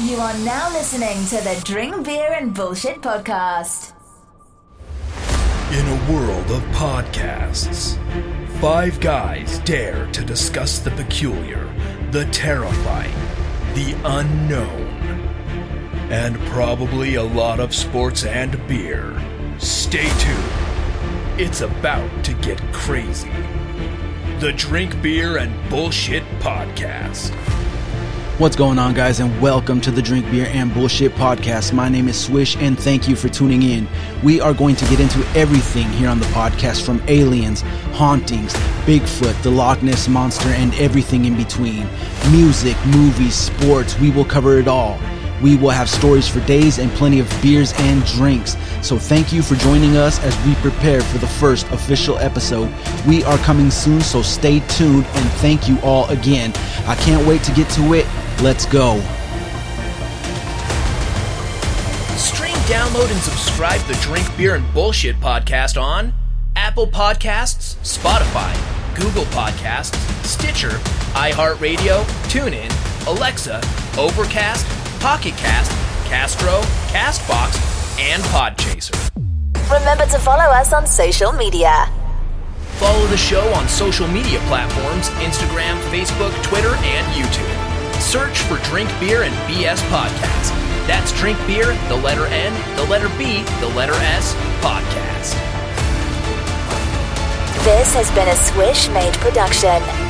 You are now listening to the Drink Beer and Bullshit podcast. In a world of podcasts, five guys dare to discuss the peculiar, the terrifying, the unknown, and probably a lot of sports and beer. Stay tuned. It's about to get crazy. The Drink Beer and Bullshit Podcast. What's going on, guys, and welcome to the Drink Beer and Bullshit podcast. My name is Swish, and thank you for tuning in. We are going to get into everything here on the podcast from aliens, hauntings, Bigfoot, the Loch Ness Monster, and everything in between. Music, movies, sports, we will cover it all. We will have stories for days and plenty of beers and drinks. So thank you for joining us as we prepare for the first official episode. We are coming soon, so stay tuned and thank you all again. I can't wait to get to it. Let's go. Stream, download, and subscribe to the Drink Beer and Bullshit podcast on Apple Podcasts, Spotify, Google Podcasts, Stitcher, iHeartRadio, TuneIn, Alexa, Overcast, Pocket Cast, Castro, Castbox, and Podchaser. Remember to follow us on social media. Follow the show on social media platforms Instagram, Facebook, Twitter, and YouTube. Search for Drink Beer and BS Podcast. That's Drink Beer, the letter N, the letter B, the letter S, podcast. This has been a Swish made production.